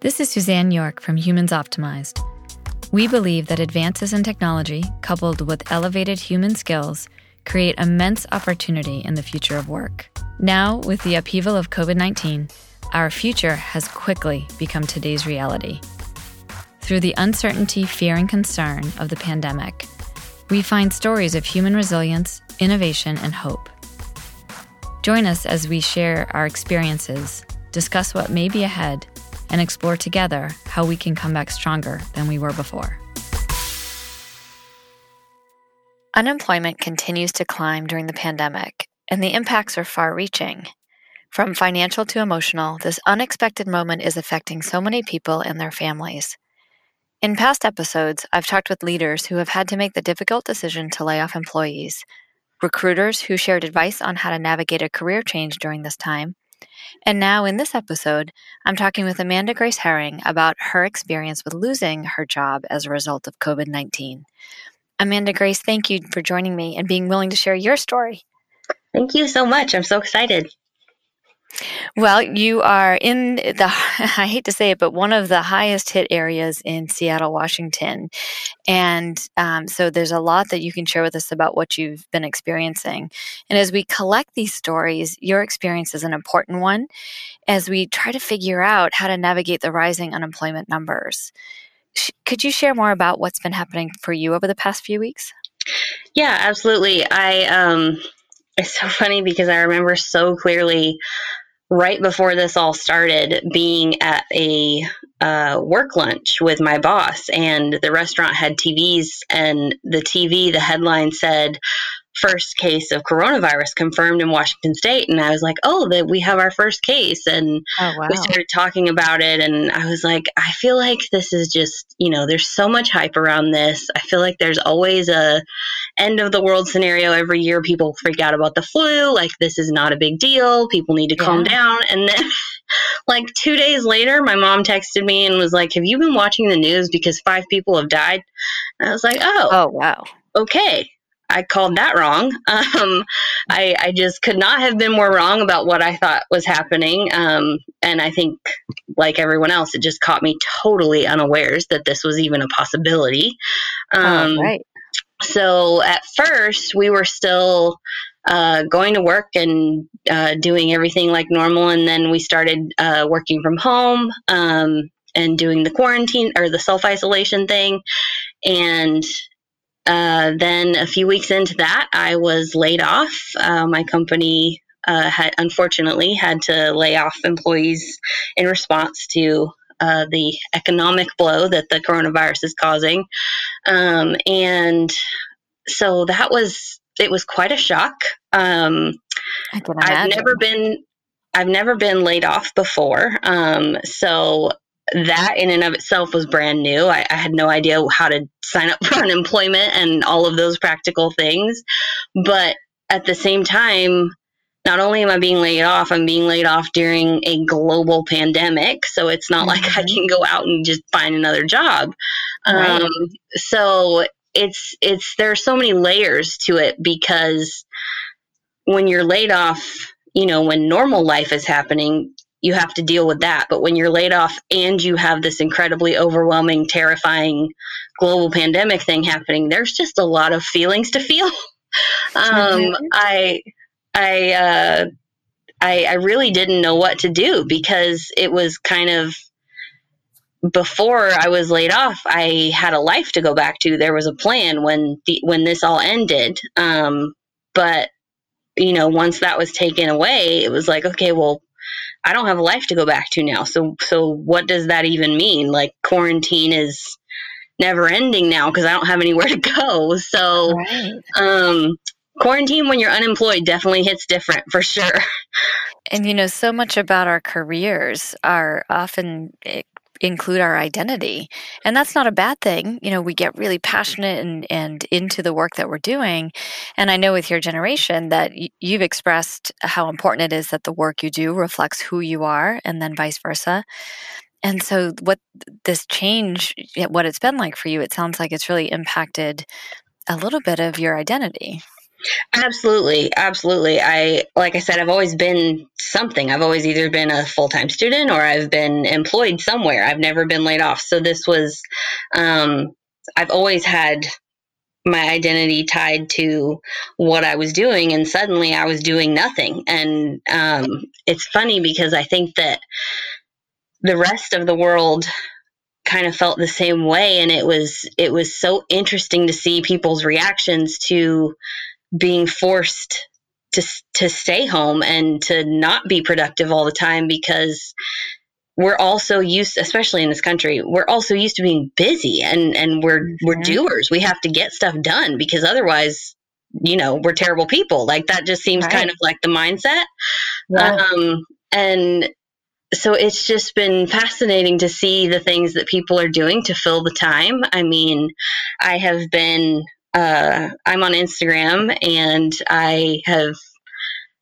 This is Suzanne York from Humans Optimized. We believe that advances in technology, coupled with elevated human skills, create immense opportunity in the future of work. Now, with the upheaval of COVID 19, our future has quickly become today's reality. Through the uncertainty, fear, and concern of the pandemic, we find stories of human resilience, innovation, and hope. Join us as we share our experiences, discuss what may be ahead, and explore together how we can come back stronger than we were before. Unemployment continues to climb during the pandemic, and the impacts are far reaching. From financial to emotional, this unexpected moment is affecting so many people and their families. In past episodes, I've talked with leaders who have had to make the difficult decision to lay off employees, recruiters who shared advice on how to navigate a career change during this time, and now, in this episode, I'm talking with Amanda Grace Herring about her experience with losing her job as a result of COVID 19. Amanda Grace, thank you for joining me and being willing to share your story. Thank you so much. I'm so excited. Well, you are in the, I hate to say it, but one of the highest hit areas in Seattle, Washington. And um, so there's a lot that you can share with us about what you've been experiencing. And as we collect these stories, your experience is an important one as we try to figure out how to navigate the rising unemployment numbers. Could you share more about what's been happening for you over the past few weeks? Yeah, absolutely. I, um, it's so funny because I remember so clearly right before this all started being at a uh, work lunch with my boss, and the restaurant had TVs, and the TV, the headline said, first case of coronavirus confirmed in Washington State. And I was like, oh, that we have our first case. And oh, wow. we started talking about it. And I was like, I feel like this is just, you know, there's so much hype around this. I feel like there's always a end of the world scenario every year. People freak out about the flu. Like, this is not a big deal. People need to yeah. calm down. And then. like two days later, my mom texted me and was like, Have you been watching the news because five people have died? And I was like, Oh, oh wow. Okay. I called that wrong. Um, I, I, just could not have been more wrong about what I thought was happening. Um, and I think, like everyone else, it just caught me totally unawares that this was even a possibility. Um, oh, right. So at first, we were still uh, going to work and uh, doing everything like normal. And then we started uh, working from home um, and doing the quarantine or the self isolation thing. And uh, then a few weeks into that, I was laid off. Uh, my company uh, had unfortunately had to lay off employees in response to uh, the economic blow that the coronavirus is causing, um, and so that was it was quite a shock. Um, I've never been I've never been laid off before, um, so that in and of itself was brand new. I, I, had no idea how to sign up for unemployment and all of those practical things. But at the same time, not only am I being laid off, I'm being laid off during a global pandemic. So it's not mm-hmm. like I mm-hmm. can go out and just find another job. Right. Um, so it's it's there are so many layers to it because when you're laid off, you know, when normal life is happening, you have to deal with that. But when you're laid off and you have this incredibly overwhelming, terrifying global pandemic thing happening, there's just a lot of feelings to feel. um, mm-hmm. I, I, uh, I, I really didn't know what to do because it was kind of before I was laid off, I had a life to go back to. There was a plan when the, when this all ended. Um, but you know, once that was taken away, it was like, okay, well, I don't have a life to go back to now. So so what does that even mean? Like quarantine is never ending now because I don't have anywhere to go. So right. um quarantine when you're unemployed definitely hits different for sure. And you know, so much about our careers are often include our identity. And that's not a bad thing. You know, we get really passionate and, and into the work that we're doing. And I know with your generation that y- you've expressed how important it is that the work you do reflects who you are and then vice versa. And so, what this change, what it's been like for you, it sounds like it's really impacted a little bit of your identity. Absolutely, absolutely. I like I said, I've always been something. I've always either been a full time student or I've been employed somewhere. I've never been laid off. So this was, um, I've always had my identity tied to what I was doing, and suddenly I was doing nothing. And um, it's funny because I think that the rest of the world kind of felt the same way and it was it was so interesting to see people's reactions to being forced to to stay home and to not be productive all the time because we're also used especially in this country we're also used to being busy and and we're mm-hmm. we're doers we have to get stuff done because otherwise you know we're terrible people like that just seems right. kind of like the mindset yeah. um and so it's just been fascinating to see the things that people are doing to fill the time i mean i have been uh, I'm on Instagram and I have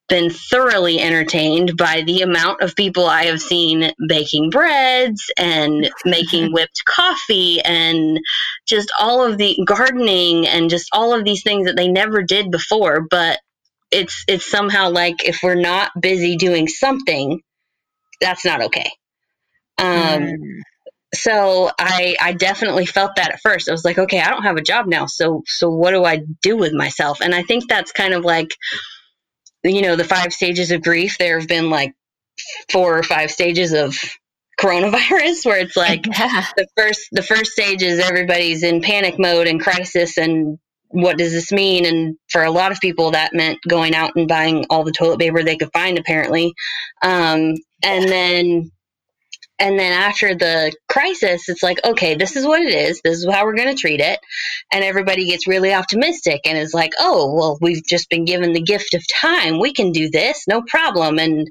been thoroughly entertained by the amount of people I have seen baking breads and making whipped coffee and just all of the gardening and just all of these things that they never did before. But it's it's somehow like if we're not busy doing something, that's not okay. Um, mm so I I definitely felt that at first. I was like, okay, I don't have a job now, so so what do I do with myself? And I think that's kind of like you know the five stages of grief. There have been like four or five stages of coronavirus where it's like yeah. the first the first stage is everybody's in panic mode and crisis and what does this mean and for a lot of people that meant going out and buying all the toilet paper they could find apparently um, and then and then after the crisis, it's like, okay, this is what it is. This is how we're going to treat it. And everybody gets really optimistic and is like, oh, well, we've just been given the gift of time. We can do this, no problem. And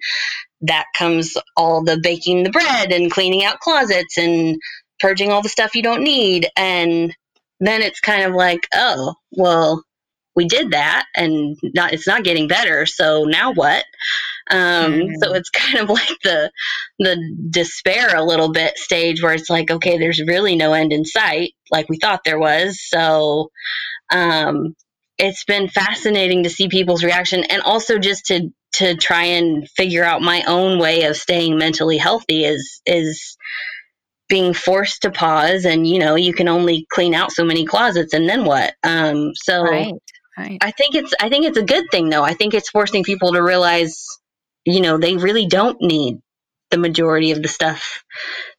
that comes all the baking the bread and cleaning out closets and purging all the stuff you don't need. And then it's kind of like, oh, well, we did that and not, it's not getting better. So now what? Um, mm-hmm. So it's kind of like the the despair a little bit stage where it's like, okay, there's really no end in sight, like we thought there was. So um, it's been fascinating to see people's reaction, and also just to to try and figure out my own way of staying mentally healthy is is being forced to pause and you know you can only clean out so many closets and then what um so right, right. i think it's i think it's a good thing though i think it's forcing people to realize you know, they really don't need the majority of the stuff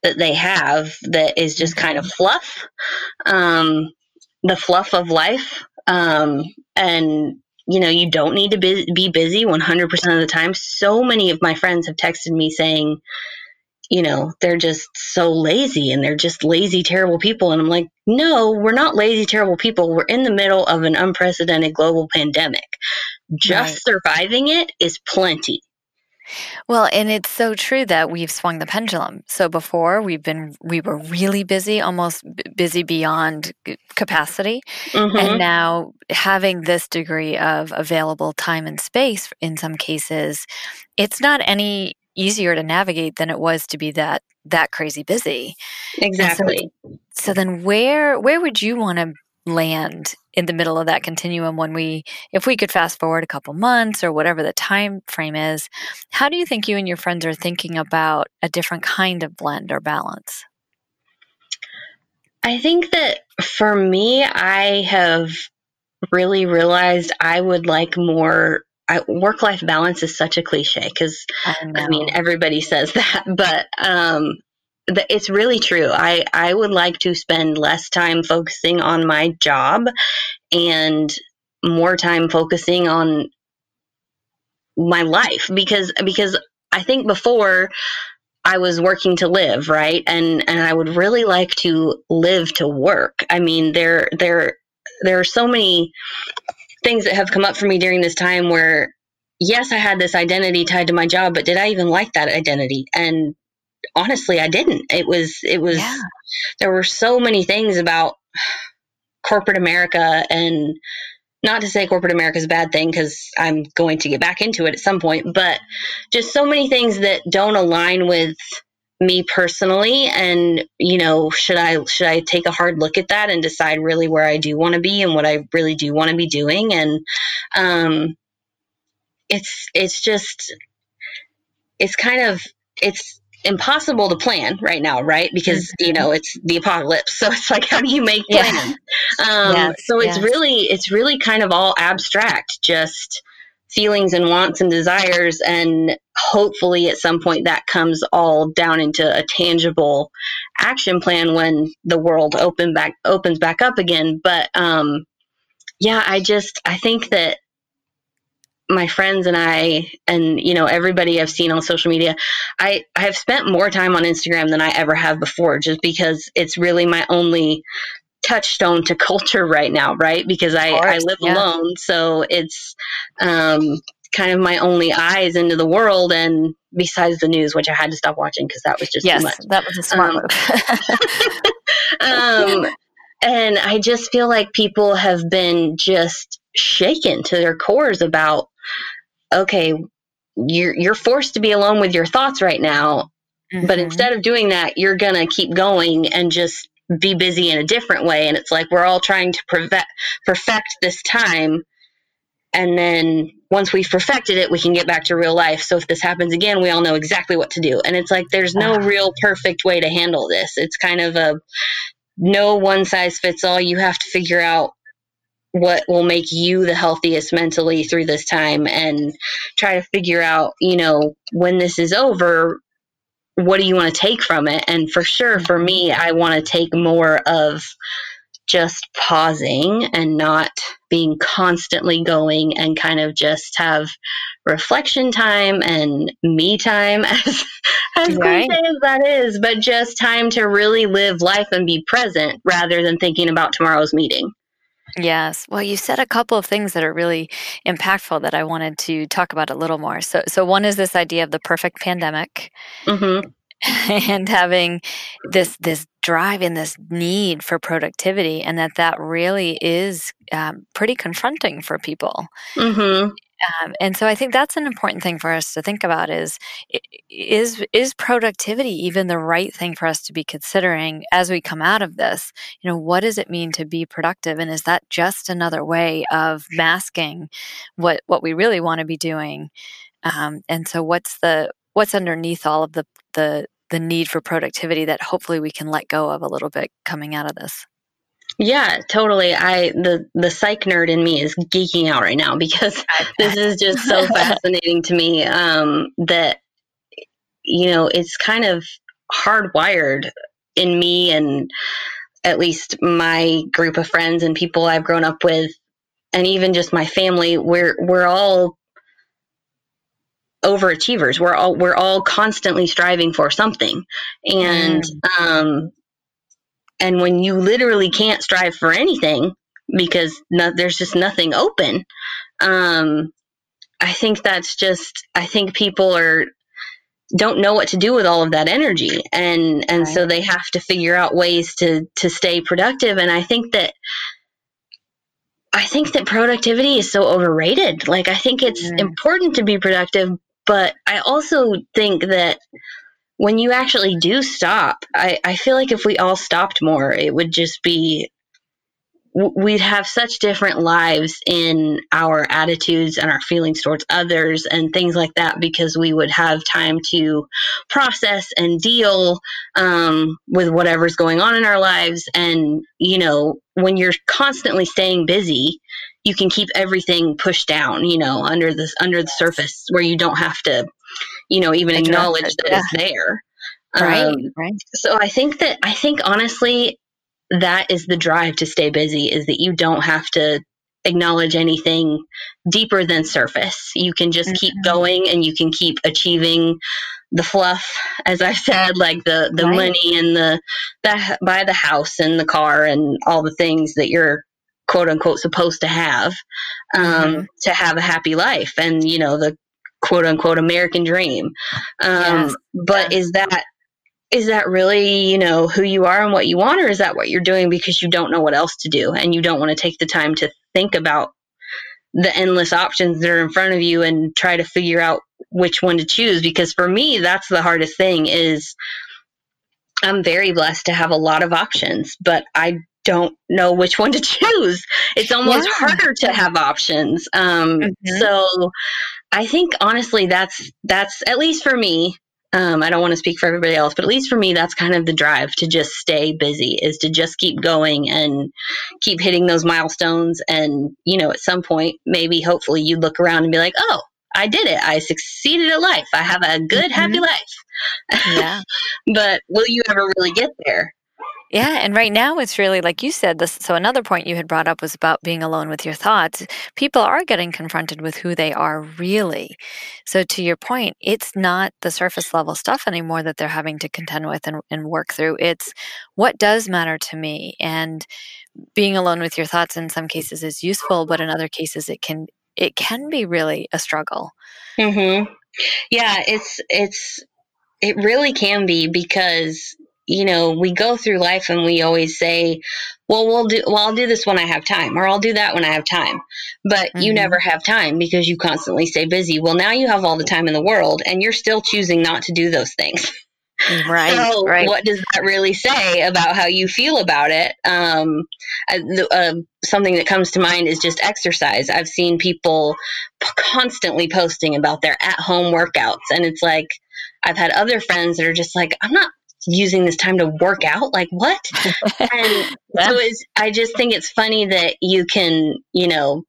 that they have that is just kind of fluff, um, the fluff of life. Um, and, you know, you don't need to be, be busy 100% of the time. So many of my friends have texted me saying, you know, they're just so lazy and they're just lazy, terrible people. And I'm like, no, we're not lazy, terrible people. We're in the middle of an unprecedented global pandemic. Just right. surviving it is plenty. Well, and it's so true that we've swung the pendulum. So before we've been we were really busy, almost busy beyond capacity. Mm-hmm. And now having this degree of available time and space in some cases, it's not any easier to navigate than it was to be that that crazy busy. Exactly. So, so then where where would you want to land in the middle of that continuum when we if we could fast forward a couple months or whatever the time frame is how do you think you and your friends are thinking about a different kind of blend or balance? I think that for me i have really realized i would like more work life balance is such a cliche because I, I, mean everybody says that but um, it's really true. I, I would like to spend less time focusing on my job and more time focusing on my life because because I think before I was working to live, right? And and I would really like to live to work. I mean, there there there are so many things that have come up for me during this time where yes, I had this identity tied to my job, but did I even like that identity? And honestly, I didn't. It was, it was, yeah. there were so many things about corporate America and not to say corporate America is a bad thing because I'm going to get back into it at some point, but just so many things that don't align with me personally and you know should i should i take a hard look at that and decide really where i do want to be and what i really do want to be doing and um it's it's just it's kind of it's impossible to plan right now right because mm-hmm. you know it's the apocalypse so it's like how do you make plans yeah. um yes, so it's yes. really it's really kind of all abstract just feelings and wants and desires and hopefully at some point that comes all down into a tangible action plan when the world open back opens back up again but um yeah i just i think that my friends and I and you know everybody I've seen on social media I I have spent more time on Instagram than I ever have before just because it's really my only touchstone to culture right now, right? Because I, course, I live yeah. alone. So it's um, kind of my only eyes into the world. And besides the news, which I had to stop watching because that was just yes, too much. That was a smart um, move. um, and I just feel like people have been just shaken to their cores about, okay, you're, you're forced to be alone with your thoughts right now. Mm-hmm. But instead of doing that, you're to keep going and just be busy in a different way. And it's like we're all trying to perfect, perfect this time. And then once we've perfected it, we can get back to real life. So if this happens again, we all know exactly what to do. And it's like there's no real perfect way to handle this. It's kind of a no one size fits all. You have to figure out what will make you the healthiest mentally through this time and try to figure out, you know, when this is over, what do you want to take from it? And for sure, for me, I want to take more of just pausing and not being constantly going and kind of just have reflection time and me time as as right. cliche as that is but just time to really live life and be present rather than thinking about tomorrow's meeting Yes. Well, you said a couple of things that are really impactful that I wanted to talk about a little more. So, so one is this idea of the perfect pandemic, mm-hmm. and having this this drive and this need for productivity, and that that really is um, pretty confronting for people. Mm-hmm. Um, and so I think that's an important thing for us to think about is is is productivity even the right thing for us to be considering as we come out of this? You know, what does it mean to be productive and is that just another way of masking what what we really want to be doing? Um, and so what's the what's underneath all of the the the need for productivity that hopefully we can let go of a little bit coming out of this? Yeah, totally. I the the psych nerd in me is geeking out right now because this is just so fascinating to me um, that you know it's kind of hardwired in me and at least my group of friends and people I've grown up with and even just my family we're we're all overachievers we're all we're all constantly striving for something and mm. um and when you literally can't strive for anything because no, there's just nothing open, um, I think that's just, I think people are, don't know what to do with all of that energy and and right. so they have to figure out ways to to stay productive and i think that i think that productivity is so overrated like i think it's mm. important to be productive but i also think that when you actually do stop, I, I feel like if we all stopped more, it would just be we'd have such different lives in our attitudes and our feelings towards others and things like that because we would have time to process and deal um, with whatever's going on in our lives. And, you know, when you're constantly staying busy, you can keep everything pushed down, you know, under the under the surface where you don't have to you know, even acknowledge that yeah. it's there. Right, um, right. So I think that I think honestly that is the drive to stay busy is that you don't have to acknowledge anything deeper than surface. You can just mm-hmm. keep going and you can keep achieving the fluff, as I've said, like the the right. money and the the buy the house and the car and all the things that you're quote unquote supposed to have um, mm-hmm. to have a happy life and you know the quote unquote American dream. Um, yes. But is that is that really you know who you are and what you want, or is that what you're doing because you don't know what else to do and you don't want to take the time to think about the endless options that are in front of you and try to figure out which one to choose? Because for me, that's the hardest thing is I'm very blessed to have a lot of options, but I don't know which one to choose. It's almost yeah. harder to have options. Um, mm-hmm. So I think honestly, that's that's at least for me. Um, I don't want to speak for everybody else, but at least for me, that's kind of the drive to just stay busy is to just keep going and keep hitting those milestones. And, you know, at some point, maybe hopefully you look around and be like, oh, I did it. I succeeded at life. I have a good, mm-hmm. happy life. Yeah. but will you ever really get there? Yeah, and right now it's really like you said this so another point you had brought up was about being alone with your thoughts. People are getting confronted with who they are really. So to your point, it's not the surface level stuff anymore that they're having to contend with and, and work through. It's what does matter to me and being alone with your thoughts in some cases is useful, but in other cases it can it can be really a struggle. Mhm. Yeah, it's it's it really can be because you know, we go through life and we always say, well, we'll do, well, I'll do this when I have time, or I'll do that when I have time. But mm-hmm. you never have time because you constantly stay busy. Well, now you have all the time in the world and you're still choosing not to do those things. Right. So, right. what does that really say about how you feel about it? Um, uh, uh, something that comes to mind is just exercise. I've seen people p- constantly posting about their at home workouts, and it's like, I've had other friends that are just like, I'm not using this time to work out like what and yeah. so it's i just think it's funny that you can you know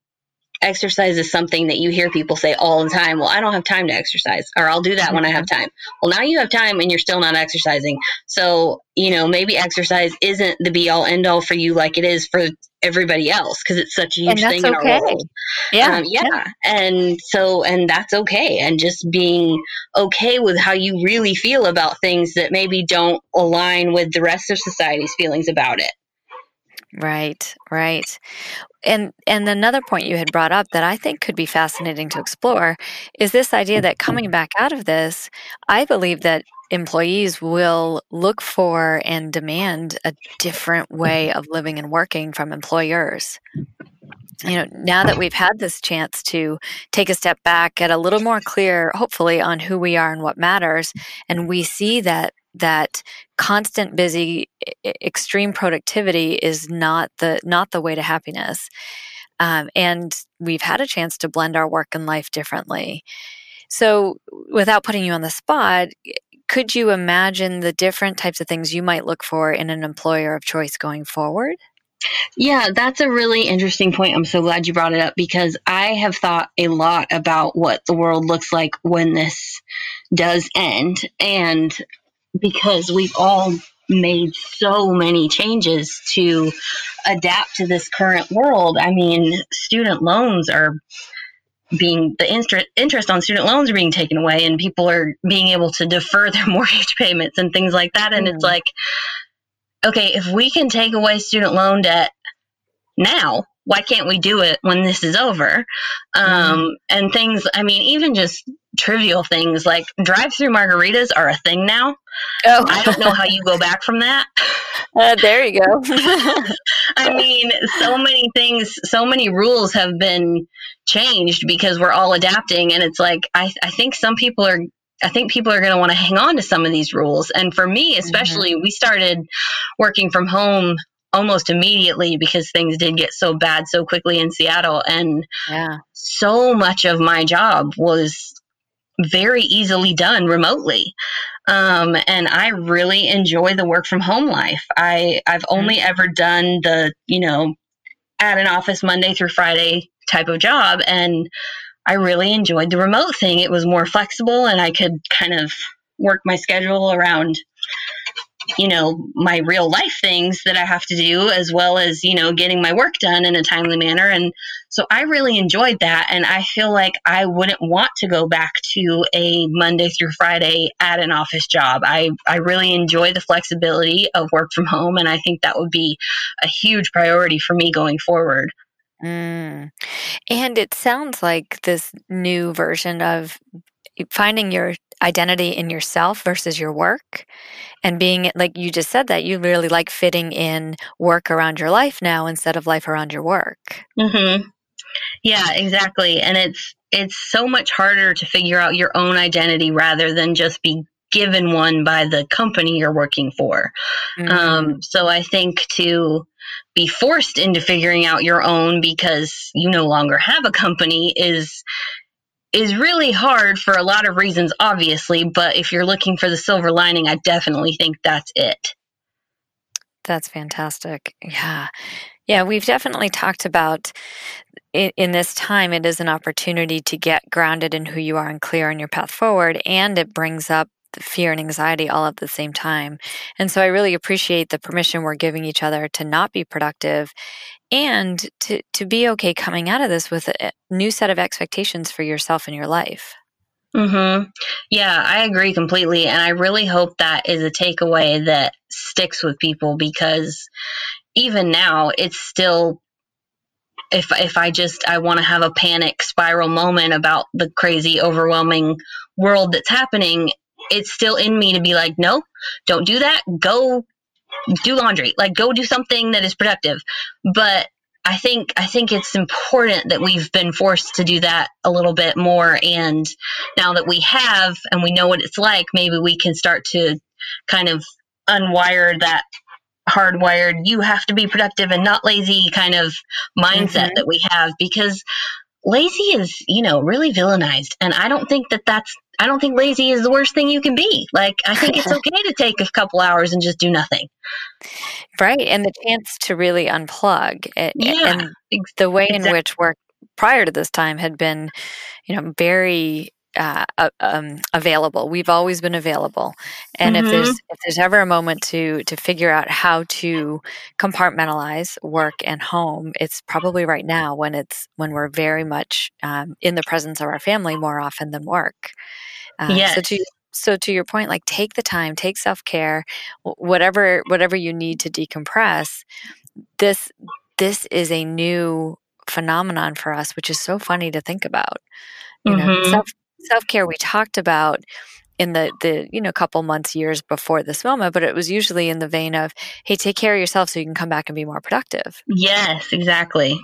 exercise is something that you hear people say all the time well i don't have time to exercise or i'll do that when i have time well now you have time and you're still not exercising so you know maybe exercise isn't the be all end all for you like it is for everybody else because it's such a huge thing in okay. our world. Yeah, um, yeah, yeah, and so and that's okay, and just being okay with how you really feel about things that maybe don't align with the rest of society's feelings about it. Right, right. And and another point you had brought up that I think could be fascinating to explore is this idea that coming mm-hmm. back out of this, I believe that employees will look for and demand a different way of living and working from employers. You know, now that we've had this chance to take a step back, get a little more clear, hopefully, on who we are and what matters, and we see that that constant busy extreme productivity is not the not the way to happiness um, and we've had a chance to blend our work and life differently so without putting you on the spot could you imagine the different types of things you might look for in an employer of choice going forward yeah, that's a really interesting point. I'm so glad you brought it up because I have thought a lot about what the world looks like when this does end. And because we've all made so many changes to adapt to this current world. I mean, student loans are being the interest interest on student loans are being taken away and people are being able to defer their mortgage payments and things like that and mm. it's like okay if we can take away student loan debt now why can't we do it when this is over um, mm. and things i mean even just trivial things like drive through margaritas are a thing now. Oh. I don't know how you go back from that. Uh, there you go. I mean, so many things, so many rules have been changed because we're all adapting. And it's like, I, I think some people are I think people are going to want to hang on to some of these rules. And for me, mm-hmm. especially, mm-hmm. we started working from home almost immediately because things did get so bad so quickly in Seattle. And yeah. so much of my job was very easily done remotely. Um, and I really enjoy the work from home life. I, I've only mm-hmm. ever done the, you know, at an office Monday through Friday type of job. And I really enjoyed the remote thing. It was more flexible and I could kind of work my schedule around you know, my real life things that I have to do, as well as, you know, getting my work done in a timely manner. And so I really enjoyed that. And I feel like I wouldn't want to go back to a Monday through Friday at an office job. I, I really enjoy the flexibility of work from home. And I think that would be a huge priority for me going forward. Mm. And it sounds like this new version of finding your identity in yourself versus your work and being like you just said that you really like fitting in work around your life now instead of life around your work mm-hmm. yeah exactly and it's it's so much harder to figure out your own identity rather than just be given one by the company you're working for. Mm-hmm. Um, so I think to be forced into figuring out your own because you no longer have a company is is really hard for a lot of reasons obviously but if you're looking for the silver lining i definitely think that's it. That's fantastic. Yeah. Yeah we've definitely talked about in, in, this time it is an opportunity to get grounded in who you are and clear on your path forward and it brings up fear and anxiety all at the same time. And so I really appreciate the permission we're giving each other to not be productive and to, to be okay coming out of this with a new set of expectations for yourself and your life. Mhm. Yeah, I agree completely and I really hope that is a takeaway that sticks with people because even now it's still if if I just I want to have a panic spiral moment about the crazy overwhelming world that's happening it's still in me to be like, no, don't do that. Go do laundry. Like go do something that is productive. But I think I think it's important that we've been forced to do that a little bit more and now that we have and we know what it's like, maybe we can start to kind of unwire that hardwired you have to be productive and not lazy kind of mindset mm-hmm. that we have because lazy is, you know, really villainized and I don't think that that's I don't think lazy is the worst thing you can be. Like, I think it's okay to take a couple hours and just do nothing. Right. And the chance to really unplug. Yeah. And the way exactly. in which work prior to this time had been, you know, very uh, um, available. We've always been available, and mm-hmm. if there's if there's ever a moment to to figure out how to compartmentalize work and home, it's probably right now when it's when we're very much um, in the presence of our family more often than work. Yes. So to so to your point, like take the time, take self care, whatever whatever you need to decompress. This this is a new phenomenon for us, which is so funny to think about. You mm-hmm. know, self self care we talked about in the the you know couple months years before this moment but it was usually in the vein of hey take care of yourself so you can come back and be more productive yes exactly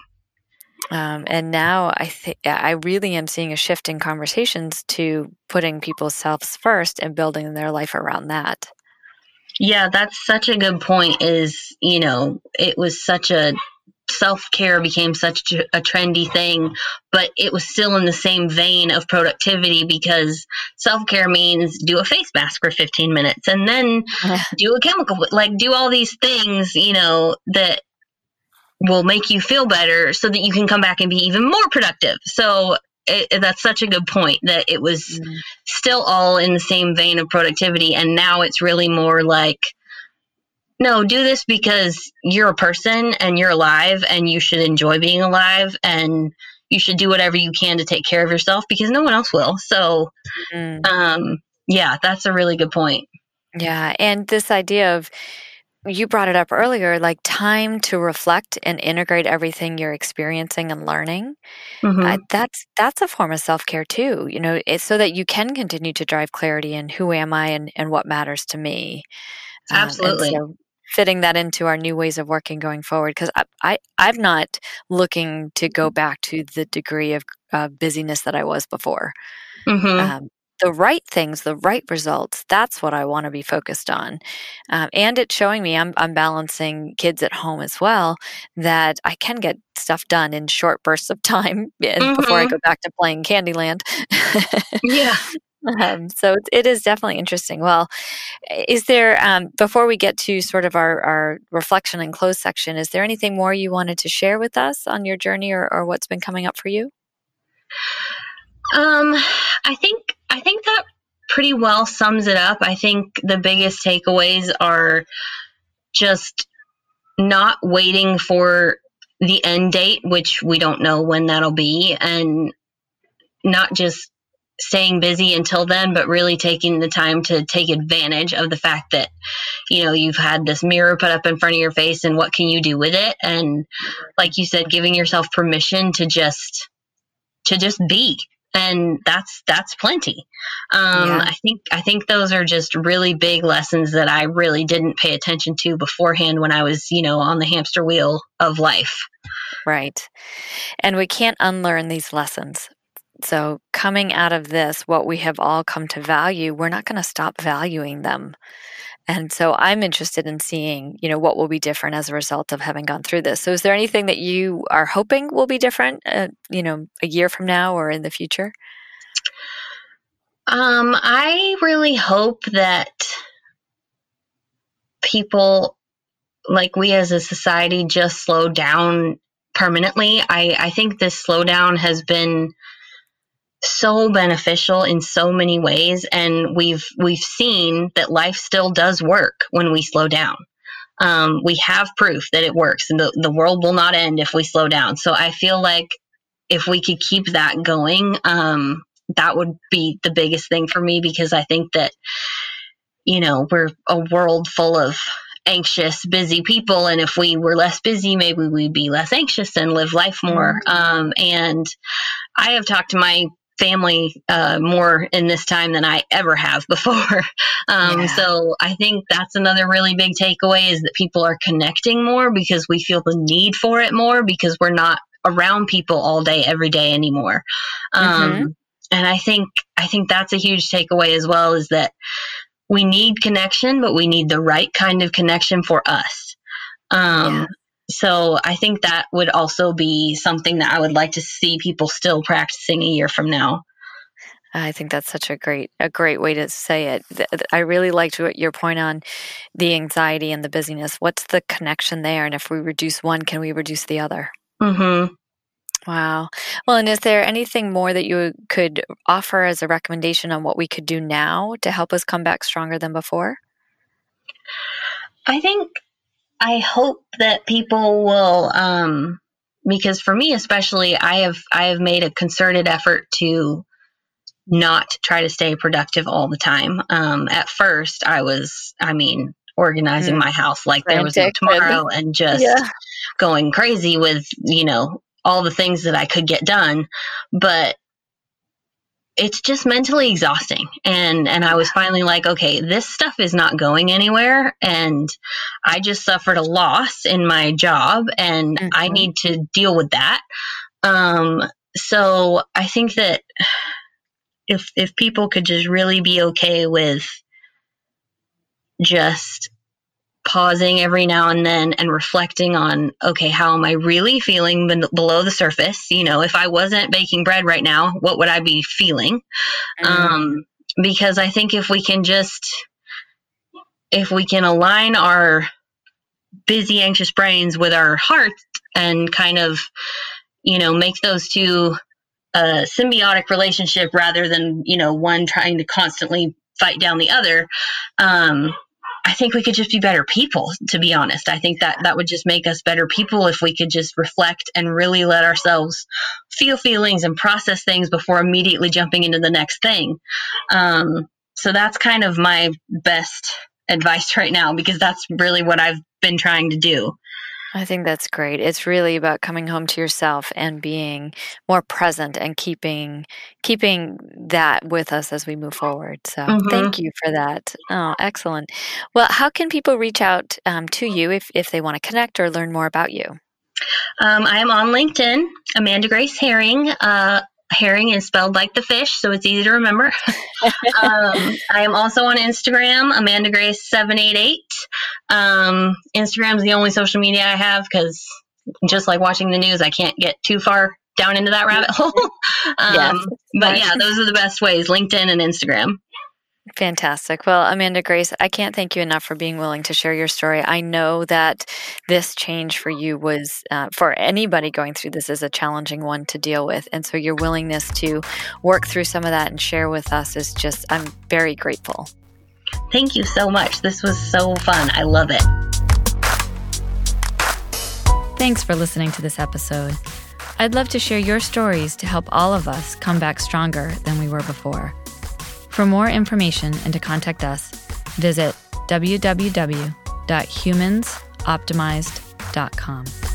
um, and now I think I really am seeing a shift in conversations to putting people's selves first and building their life around that. Yeah, that's such a good point. Is you know, it was such a self care became such a trendy thing, but it was still in the same vein of productivity because self care means do a face mask for 15 minutes and then do a chemical, like do all these things, you know, that will make you feel better so that you can come back and be even more productive. So it, that's such a good point that it was mm. still all in the same vein of productivity. And now it's really more like, no, do this because you're a person and you're alive and you should enjoy being alive and you should do whatever you can to take care of yourself because no one else will. So, mm. um, yeah, that's a really good point. Yeah. And this idea of, you brought it up earlier like time to reflect and integrate everything you're experiencing and learning mm-hmm. uh, that's that's a form of self-care too you know it's so that you can continue to drive clarity in who am i and, and what matters to me um, absolutely um, so fitting that into our new ways of working going forward because I, I i'm not looking to go back to the degree of uh, busyness that i was before mm-hmm. um, the right things, the right results, that's what I want to be focused on. Um, and it's showing me I'm, I'm balancing kids at home as well, that I can get stuff done in short bursts of time mm-hmm. before I mm-hmm. go back to playing Candyland. yeah. Um, so it is definitely interesting. Well, is there, um, before we get to sort of our, our reflection and close section, is there anything more you wanted to share with us on your journey or, or what's been coming up for you? Um, I think I think that pretty well sums it up. I think the biggest takeaways are just not waiting for the end date, which we don't know when that'll be, and not just staying busy until then, but really taking the time to take advantage of the fact that, you know, you've had this mirror put up in front of your face and what can you do with it? And like you said, giving yourself permission to just, to just be and that's that's plenty. Um, yeah. I think I think those are just really big lessons that I really didn't pay attention to beforehand when I was you know on the hamster wheel of life. Right, and we can't unlearn these lessons So, coming out of this, what we have all come to value, we're not going to stop valuing them. And so I'm interested in seeing, you know, what will be different as a result of having gone through this. So is there anything that you are hoping will be different, uh, you know, a year from now or in the future? Um, I really hope that people like we as a society just slow down permanently. I, I think this slowdown has been so beneficial in so many ways and we've we've seen that life still does work when we slow down. Um, we have proof that it works and the, the world will not end if we slow down. So i feel like if we could keep that going um, that would be the biggest thing for me because i think that you know we're a world full of anxious busy people and if we were less busy maybe we'd be less anxious and live life more. Mm-hmm. um, and i have talked to my family uh, more in this time than I ever have before. Um, yeah. So I think that's another really big takeaway is that people are connecting more because we feel the need for it more because we're not around people all day every day anymore. Um, mm-hmm. And I think I think that's a huge takeaway as well is that we need connection, but we need the right kind of connection for us. Um, yeah so I think that would also be something that I would like to see people still practicing a year from now. I think that's such a great a great way to say it. I really liked your point on the anxiety and the busyness. What's the connection there? And if we reduce one, can we reduce the other? Mm-hmm. Wow. Well, and is there anything more that you could offer as a recommendation on what we could do now to help us come back stronger than before? I think I hope that people will, um, because for me especially, I have I have made a concerted effort to not try to stay productive all the time. Um, at first, I was, I mean, organizing mm. my house like Frantic. there was no tomorrow and just yeah. going crazy with, you know, all the things that I could get done. But it's just mentally exhausting. And and i was finally like okay this stuff is not going anywhere. And i just suffered a loss in my job and mm-hmm. i need to deal with that. Um so i think that if if people could just really be okay with just pausing every now and then and reflecting on okay how am i really feeling ben- below the surface you know if i wasn't baking bread right now what would i be feeling mm-hmm. um, because i think if we can just if we can align our busy anxious brains with our hearts and kind of you know make those two a symbiotic relationship rather than you know one trying to constantly fight down the other um, I think we could just be better people, to be honest. I think that that would just make us better people if we could just reflect and really let ourselves feel feelings and process things before immediately jumping into the next thing. Um, so that's kind of my best advice right now because that's really what I've been trying to do. I think that's great. It's really about coming home to yourself and being more present and keeping keeping that with us as we move forward. So mm-hmm. thank you for that. Oh, excellent. Well, how can people reach out um, to you if if they want to connect or learn more about you? Um, I am on LinkedIn, Amanda Grace Herring. Uh, herring is spelled like the fish, so it's easy to remember. um, I am also on Instagram, Amanda Grace seven eight eight. Um, Instagram is the only social media I have because just like watching the news, I can't get too far down into that rabbit hole. um, yes. But yeah, those are the best ways: LinkedIn and Instagram. Fantastic. Well, Amanda Grace, I can't thank you enough for being willing to share your story. I know that this change for you was, uh, for anybody going through this, is a challenging one to deal with. And so your willingness to work through some of that and share with us is just, I'm very grateful. Thank you so much. This was so fun. I love it. Thanks for listening to this episode. I'd love to share your stories to help all of us come back stronger than we were before. For more information and to contact us, visit www.humansoptimized.com.